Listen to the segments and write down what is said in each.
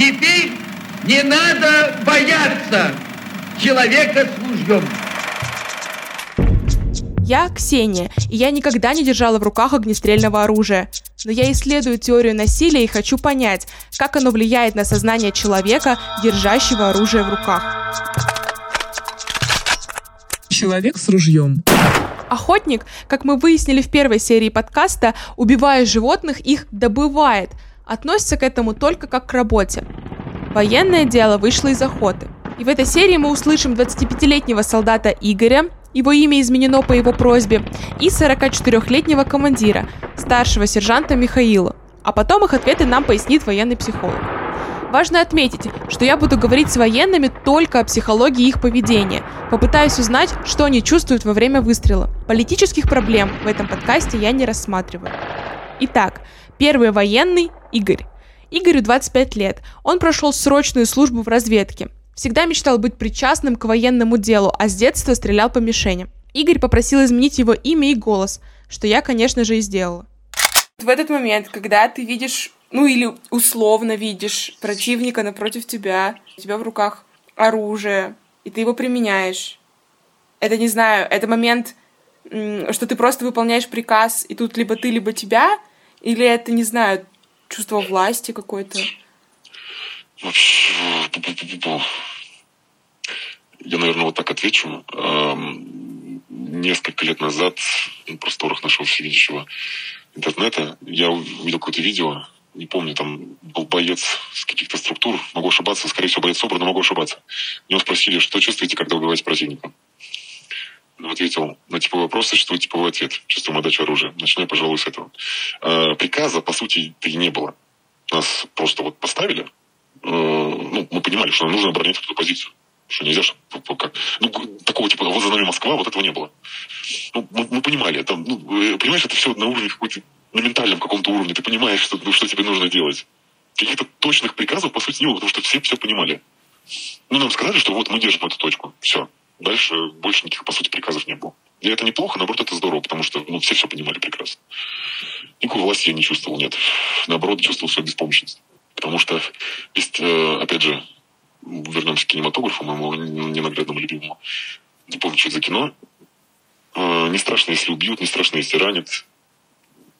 Теперь не надо бояться человека с ружьем. Я Ксения, и я никогда не держала в руках огнестрельного оружия. Но я исследую теорию насилия и хочу понять, как оно влияет на сознание человека, держащего оружие в руках. Человек с ружьем. Охотник, как мы выяснили в первой серии подкаста, убивая животных, их добывает. Относится к этому только как к работе. Военное дело вышло из охоты. И в этой серии мы услышим 25-летнего солдата Игоря, его имя изменено по его просьбе, и 44-летнего командира, старшего сержанта Михаила. А потом их ответы нам пояснит военный психолог. Важно отметить, что я буду говорить с военными только о психологии их поведения. Попытаюсь узнать, что они чувствуют во время выстрела. Политических проблем в этом подкасте я не рассматриваю. Итак, первый военный – Игорь. Игорю 25 лет. Он прошел срочную службу в разведке. Всегда мечтал быть причастным к военному делу, а с детства стрелял по мишени. Игорь попросил изменить его имя и голос, что я, конечно же, и сделала. В этот момент, когда ты видишь, ну или условно видишь противника напротив тебя, у тебя в руках оружие, и ты его применяешь. Это, не знаю, это момент, что ты просто выполняешь приказ, и тут либо ты, либо тебя, или это, не знаю, чувство власти какое-то. Я, наверное, вот так отвечу. Несколько лет назад на просторах нашего всевидящего интернета я увидел какое-то видео, не помню, там был боец с каких-то структур, могу ошибаться, скорее всего, боец собран, но могу ошибаться. Него спросили, что чувствуете, когда убиваете противника? Он ответил на типовой вопрос, существует типовой ответ. Чувствуем отдачу оружия. Начну я, пожалуй, с этого. Э, приказа, по сути-то и не было. Нас просто вот поставили. Э, ну, мы понимали, что нам нужно оборонять эту позицию. Что нельзя, что, как, ну, такого типа «возонови Москва», вот этого не было. Ну, мы, мы понимали, это, ну, э, понимаешь, это все на уровне какой-то, на ментальном каком-то уровне. Ты понимаешь, что, ну, что тебе нужно делать. Каких-то точных приказов, по сути, не было, потому что все все понимали. Ну, нам сказали, что вот мы держим эту точку. Все. Дальше больше никаких, по сути, приказов не было. И это неплохо, наоборот, это здорово, потому что ну, все все понимали прекрасно. Никакой власти я не чувствовал, нет. Наоборот, чувствовал свою беспомощность. Потому что есть, э, опять же, вернемся к кинематографу, моему ненаглядному любимому. Не помню, что это за кино. Э, не страшно, если убьют, не страшно, если ранят.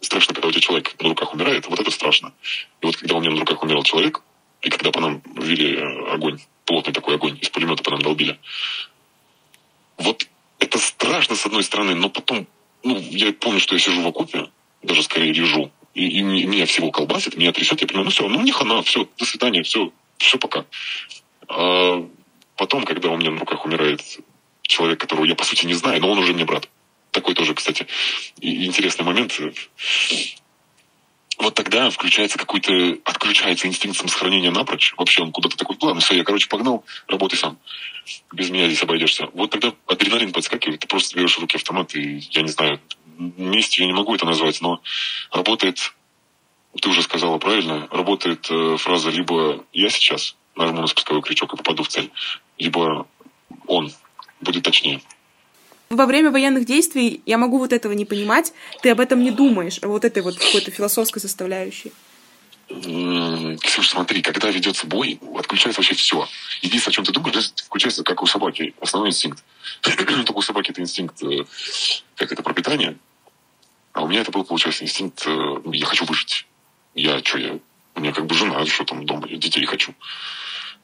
Страшно, когда у тебя человек на руках умирает. Вот это страшно. И вот когда у меня на руках умирал человек, и когда по нам вели э, огонь, плотный такой огонь, из пулемета по нам долбили, вот это страшно, с одной стороны, но потом, ну, я помню, что я сижу в окопе, даже скорее лежу, и, и меня всего колбасит, меня трясет, я понимаю, ну все, ну мне хана, все, до свидания, все, все пока. А потом, когда у меня на руках умирает человек, которого я по сути не знаю, но он уже мне брат. Такой тоже, кстати, интересный момент. Вот тогда включается какой-то, отключается инстинкт самосохранения напрочь. Вообще он куда-то такой, ладно, все, я, короче, погнал, работай сам. Без меня здесь обойдешься. Вот тогда адреналин подскакивает, ты просто берешь в руки автомат, и, я не знаю, местью я не могу это назвать, но работает, ты уже сказала правильно, работает э, фраза либо «я сейчас нажму на спусковой крючок и попаду в цель», либо «он», будет точнее. Во время военных действий я могу вот этого не понимать, ты об этом не думаешь, о вот этой вот какой-то философской составляющей. Ксюш, смотри, когда ведется бой, отключается вообще все. Единственное, о чем ты думаешь, включается, как у собаки, основной инстинкт. Только у собаки это инстинкт, э, как это, пропитание. А у меня это был, получается, инстинкт, э, ну, я хочу выжить. Я что, я, у меня как бы жена, что там дома, я детей хочу.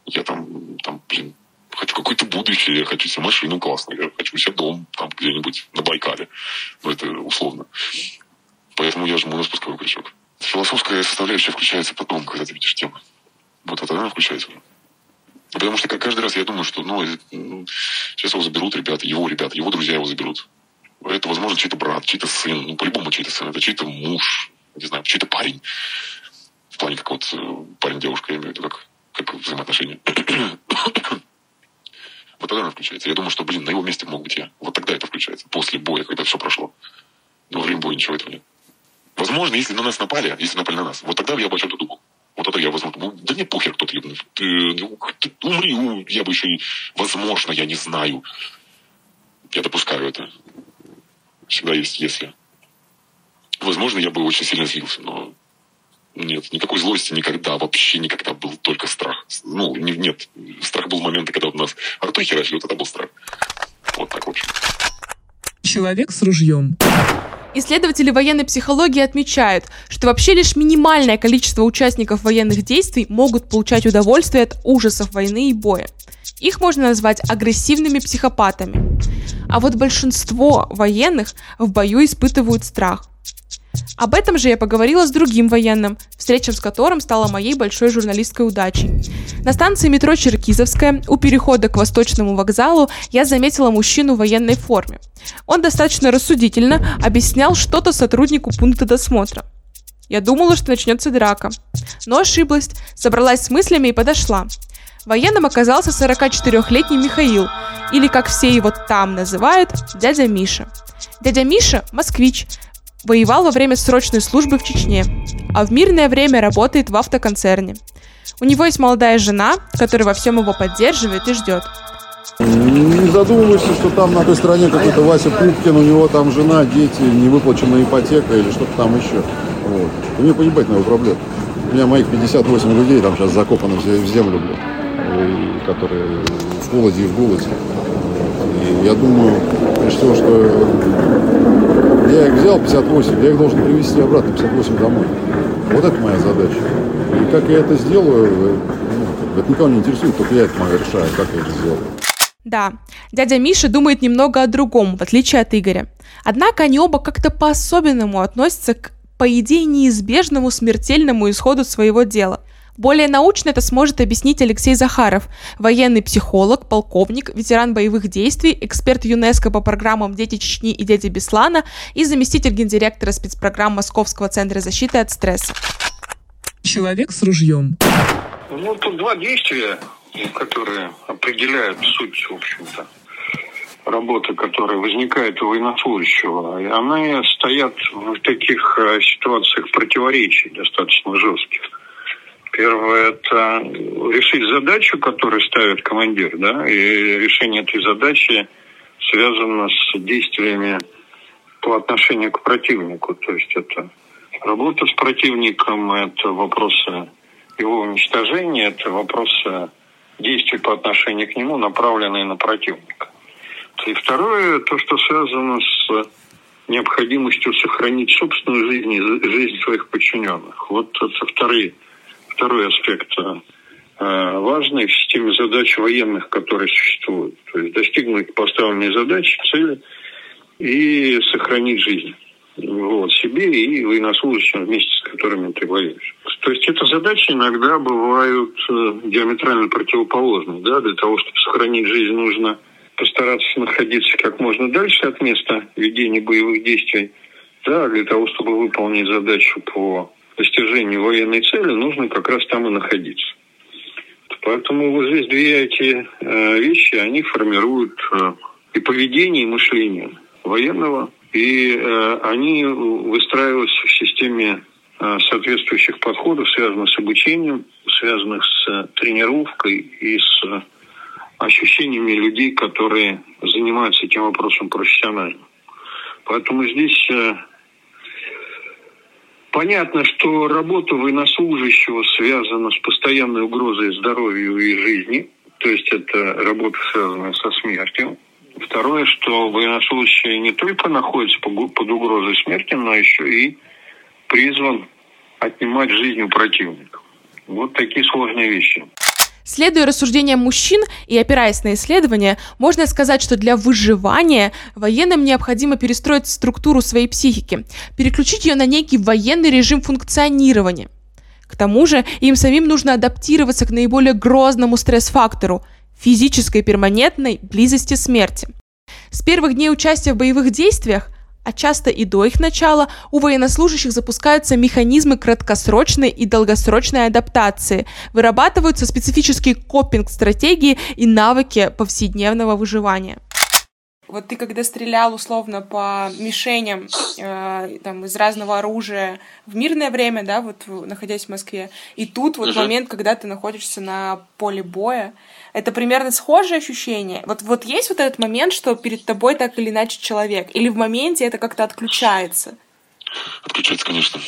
Я там, там, блин, хочу какое-то будущее, я хочу себе машину классную, я хочу себе дом там где-нибудь на Байкале. Ну, это условно. Поэтому я жму на спусковой крючок. Философская составляющая включается потом, когда ты видишь тему. Вот это она включается. Потому что каждый раз я думаю, что ну, сейчас его заберут ребята, его ребята, его друзья его заберут. Это, возможно, чей-то брат, чей-то сын, ну, по-любому чей-то сын, это чей-то муж, не знаю, чей-то парень. В плане как вот э, парень-девушка, я имею в виду, как, как взаимоотношения. Вот тогда она включается. Я думаю, что, блин, на его месте мог быть я. Вот тогда это включается. После боя, когда все прошло. Но во время боя ничего этого нет. Возможно, если на нас напали, если напали на нас, вот тогда я бы о чем-то думал. Вот тогда я, возможно, да мне похер, кто ты, ты, ты умри, я бы еще и, возможно, я не знаю. Я допускаю это. Всегда есть если. Возможно, я бы очень сильно злился, но Нет, никакой злости никогда, вообще никогда был только страх. Ну, не, нет, страх был в моменты, когда у нас рты херачили, вот это был страх. Вот так вот. Человек с ружьем. Исследователи военной психологии отмечают, что вообще лишь минимальное количество участников военных действий могут получать удовольствие от ужасов войны и боя. Их можно назвать агрессивными психопатами. А вот большинство военных в бою испытывают страх. Об этом же я поговорила с другим военным, встреча с которым стала моей большой журналистской удачей. На станции метро Черкизовская, у перехода к Восточному вокзалу, я заметила мужчину в военной форме. Он достаточно рассудительно объяснял что-то сотруднику пункта досмотра. Я думала, что начнется драка. Но ошиблась, собралась с мыслями и подошла. Военным оказался 44-летний Михаил, или как все его там называют, дядя Миша. Дядя Миша – москвич, воевал во время срочной службы в Чечне, а в мирное время работает в автоконцерне. У него есть молодая жена, которая во всем его поддерживает и ждет. Не задумывайся, что там на той стороне какой-то Вася Пупкин, у него там жена, дети, невыплаченная ипотека или что-то там еще. Вот. И мне поебать на его проблем. У меня моих 58 людей там сейчас закопаны в землю, блядь и которые в холоде и в голоде. И я думаю, прежде всего, что я их взял 58, я их должен привезти обратно 58 домой. Вот это моя задача. И как я это сделаю, ну, это никого не интересует, только я это решаю, как я это сделаю. Да, дядя Миша думает немного о другом, в отличие от Игоря. Однако они оба как-то по-особенному относятся к, по идее, неизбежному смертельному исходу своего дела – более научно это сможет объяснить Алексей Захаров, военный психолог, полковник, ветеран боевых действий, эксперт ЮНЕСКО по программам «Дети Чечни» и «Дети Беслана» и заместитель гендиректора спецпрограмм Московского центра защиты от стресса. Человек с ружьем. Ну, тут два действия, которые определяют суть, в общем-то, работы, которая возникает у военнослужащего. И они стоят в таких э, ситуациях противоречий достаточно жестких. Первое – это решить задачу, которую ставит командир, да, и решение этой задачи связано с действиями по отношению к противнику. То есть это работа с противником, это вопросы его уничтожения, это вопросы действий по отношению к нему, направленные на противника. И второе, то, что связано с необходимостью сохранить собственную жизнь и жизнь своих подчиненных. Вот это вторые второй аспект э, важный в системе задач военных, которые существуют. То есть достигнуть поставленной задачи, цели и сохранить жизнь вот, себе и военнослужащим вместе с которыми ты воюешь. То есть эти задачи иногда бывают э, диаметрально противоположны. Да? Для того, чтобы сохранить жизнь, нужно постараться находиться как можно дальше от места ведения боевых действий. Да, для того, чтобы выполнить задачу по достижению военной цели нужно как раз там и находиться. Поэтому вот здесь две эти э, вещи, они формируют э, и поведение, и мышление военного, и э, они выстраиваются в системе соответствующих подходов, связанных с обучением, связанных с тренировкой и с ощущениями людей, которые занимаются этим вопросом профессионально. Поэтому здесь Понятно, что работа военнослужащего связана с постоянной угрозой здоровью и жизни, то есть это работа, связанная со смертью. Второе, что военнослужащий не только находится под угрозой смерти, но еще и призван отнимать жизнь у противника. Вот такие сложные вещи. Следуя рассуждениям мужчин и опираясь на исследования, можно сказать, что для выживания военным необходимо перестроить структуру своей психики, переключить ее на некий военный режим функционирования. К тому же им самим нужно адаптироваться к наиболее грозному стресс-фактору – физической перманентной близости смерти. С первых дней участия в боевых действиях а часто и до их начала у военнослужащих запускаются механизмы краткосрочной и долгосрочной адаптации, вырабатываются специфические копинг-стратегии и навыки повседневного выживания. Вот ты когда стрелял условно по мишеням э, там, из разного оружия в мирное время, да, вот находясь в Москве, и тут вот uh-huh. момент, когда ты находишься на поле боя, это примерно схожее ощущение. Вот, вот есть вот этот момент, что перед тобой так или иначе человек, или в моменте это как-то отключается? Отключается, конечно.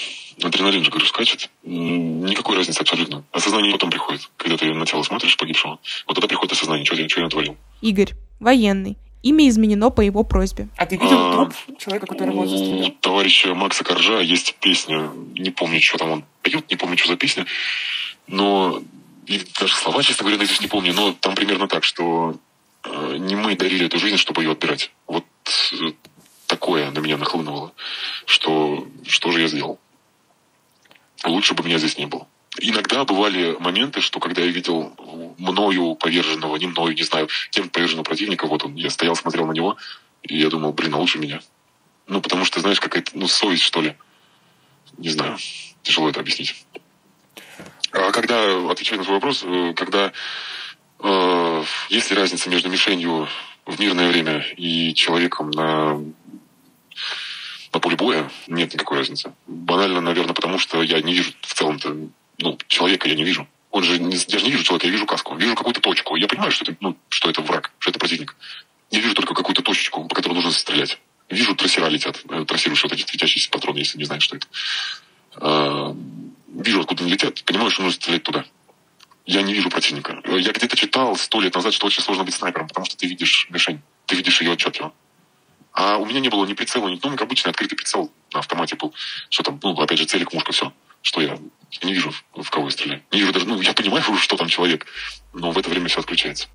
Адреналин же, говорю, скачет. Никакой разницы абсолютно. Осознание потом приходит. Когда ты на тело смотришь погибшего, вот тогда приходит осознание, что, я, что я натворил. Игорь, военный. Имя изменено по его просьбе. А ты видел а, труп человека, которого застрелил? У товарища Макса Коржа есть песня, не помню, что там он поет, не помню, что за песня, но и даже слова, честно говоря, наизусть не помню, но там примерно так, что э, не мы дарили эту жизнь, чтобы ее отбирать. Вот э, такое на меня нахлынуло, что что же я сделал? Лучше бы меня здесь не было. Иногда бывали моменты, что когда я видел мною поверженного, не мною, не знаю, кем поверженного противника, вот он, я стоял, смотрел на него, и я думал, блин, а лучше меня. Ну, потому что, знаешь, какая-то, ну, совесть, что ли. Не знаю, тяжело это объяснить. А когда, отвечая на свой вопрос, э, когда э, есть ли разница между мишенью в мирное время и человеком на на поле боя нет никакой разницы. Банально, наверное, потому что я не вижу в целом-то, ну, человека я не вижу. Он же, не, я же не вижу человека, я вижу каску, вижу какую-то точку. Я понимаю, что это, ну, что это враг, что это противник. Я вижу только какую-то точечку, по которой нужно стрелять. Вижу, трассера летят, э, трассируешь вот эти светящиеся патроны, если не знаешь, что это. А, вижу, откуда они летят, понимаю, что нужно стрелять туда. Я не вижу противника. Я где-то читал сто лет назад, что очень сложно быть снайпером, потому что ты видишь мишень, ты видишь ее отчетливо. А у меня не было ни прицела, ни, ну, обычный открытый прицел на автомате был. Что там, ну, опять же, целик, мушка, все. Что я, я не вижу, в кого я стреляю. Не вижу даже, ну, я понимаю, что там человек, но в это время все отключается.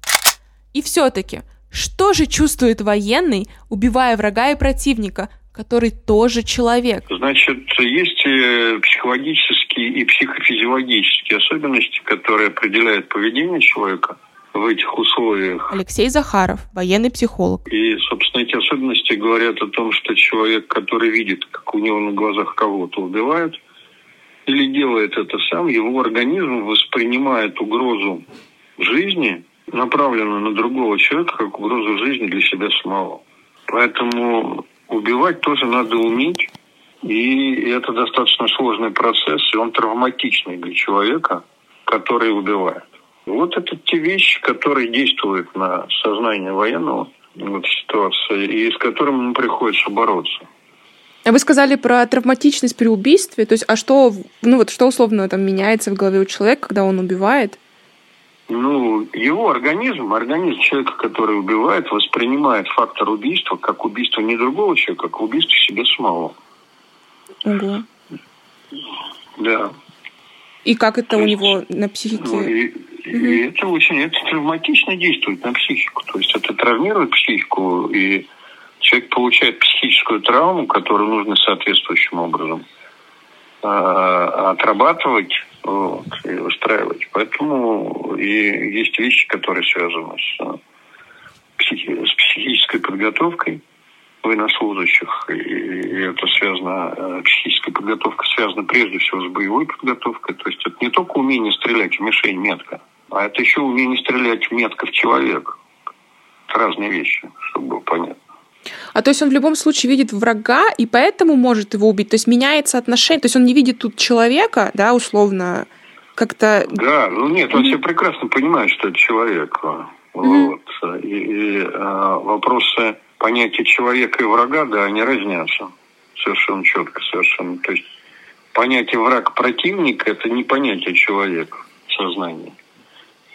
И все-таки, что же чувствует военный, убивая врага и противника, который тоже человек? Значит, есть э, психологические и психофизиологические особенности, которые определяют поведение человека – в этих условиях. Алексей Захаров, военный психолог. И, собственно, эти особенности говорят о том, что человек, который видит, как у него на глазах кого-то убивают, или делает это сам, его организм воспринимает угрозу жизни, направленную на другого человека, как угрозу жизни для себя самого. Поэтому убивать тоже надо уметь, и это достаточно сложный процесс, и он травматичный для человека, который убивает. Вот это те вещи, которые действуют на сознание военного в этой ситуации, и с которыми ему приходится бороться. А вы сказали про травматичность при убийстве, то есть, а что, ну вот что условно там меняется в голове у человека, когда он убивает? Ну, его организм, организм человека, который убивает, воспринимает фактор убийства как убийство не другого человека, как убийство себя самого. Ого. Да. И как это у него на психике? Ну, и, и это очень это травматично действует на психику. То есть это травмирует психику, и человек получает психическую травму, которую нужно соответствующим образом э, отрабатывать вот, и выстраивать. Поэтому и есть вещи, которые связаны с, психи, с психической подготовкой военнослужащих, и, и это связано, э, психическая подготовка связана прежде всего с боевой подготовкой, то есть это не только умение стрелять в мишень метко, а это еще умение стрелять метко в человека. Это разные вещи, чтобы было понятно. А то есть он в любом случае видит врага и поэтому может его убить. То есть меняется отношение. То есть он не видит тут человека, да, условно, как-то... Да, ну нет, он mm-hmm. все прекрасно понимает, что это человек. Mm-hmm. Вот. И, и а, вопросы понятия человека и врага, да, они разнятся. Совершенно четко, совершенно. То есть понятие враг-противник – это не понятие человека в сознании.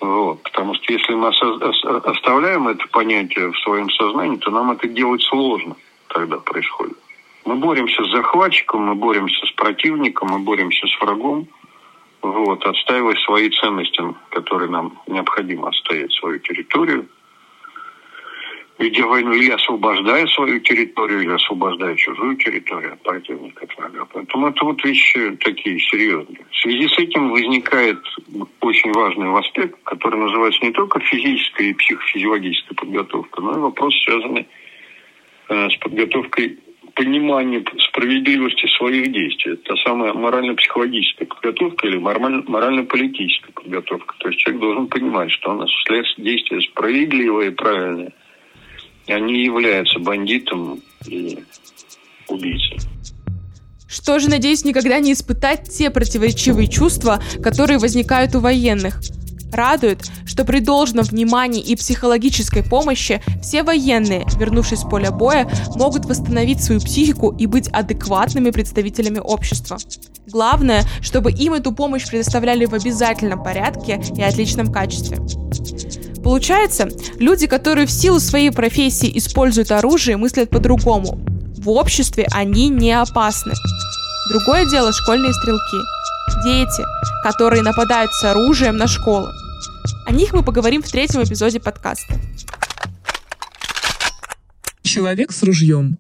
Вот. Потому что если мы оставляем это понятие в своем сознании, то нам это делать сложно тогда происходит. Мы боремся с захватчиком, мы боремся с противником, мы боремся с врагом, вот, отстаивая свои ценности, которые нам необходимо отстоять, свою территорию, ведя войну или освобождая свою территорию, или освобождая чужую территорию от противника, от врага. Поэтому это вот вещи такие серьезные. В связи с этим возникает очень важный аспект, который называется не только физическая и психофизиологическая подготовка, но и вопрос, связанный э, с подготовкой понимания справедливости своих действий. Это самая морально-психологическая подготовка или морально-политическая подготовка. То есть человек должен понимать, что он осуществляет действия справедливые и правильные – они являются бандитом и убийцей. Что же, надеюсь, никогда не испытать те противоречивые чувства, которые возникают у военных. Радует, что при должном внимании и психологической помощи все военные, вернувшись с поля боя, могут восстановить свою психику и быть адекватными представителями общества. Главное, чтобы им эту помощь предоставляли в обязательном порядке и отличном качестве. Получается, люди, которые в силу своей профессии используют оружие, мыслят по-другому. В обществе они не опасны. Другое дело школьные стрелки. Дети, которые нападают с оружием на школы. О них мы поговорим в третьем эпизоде подкаста. Человек с ружьем.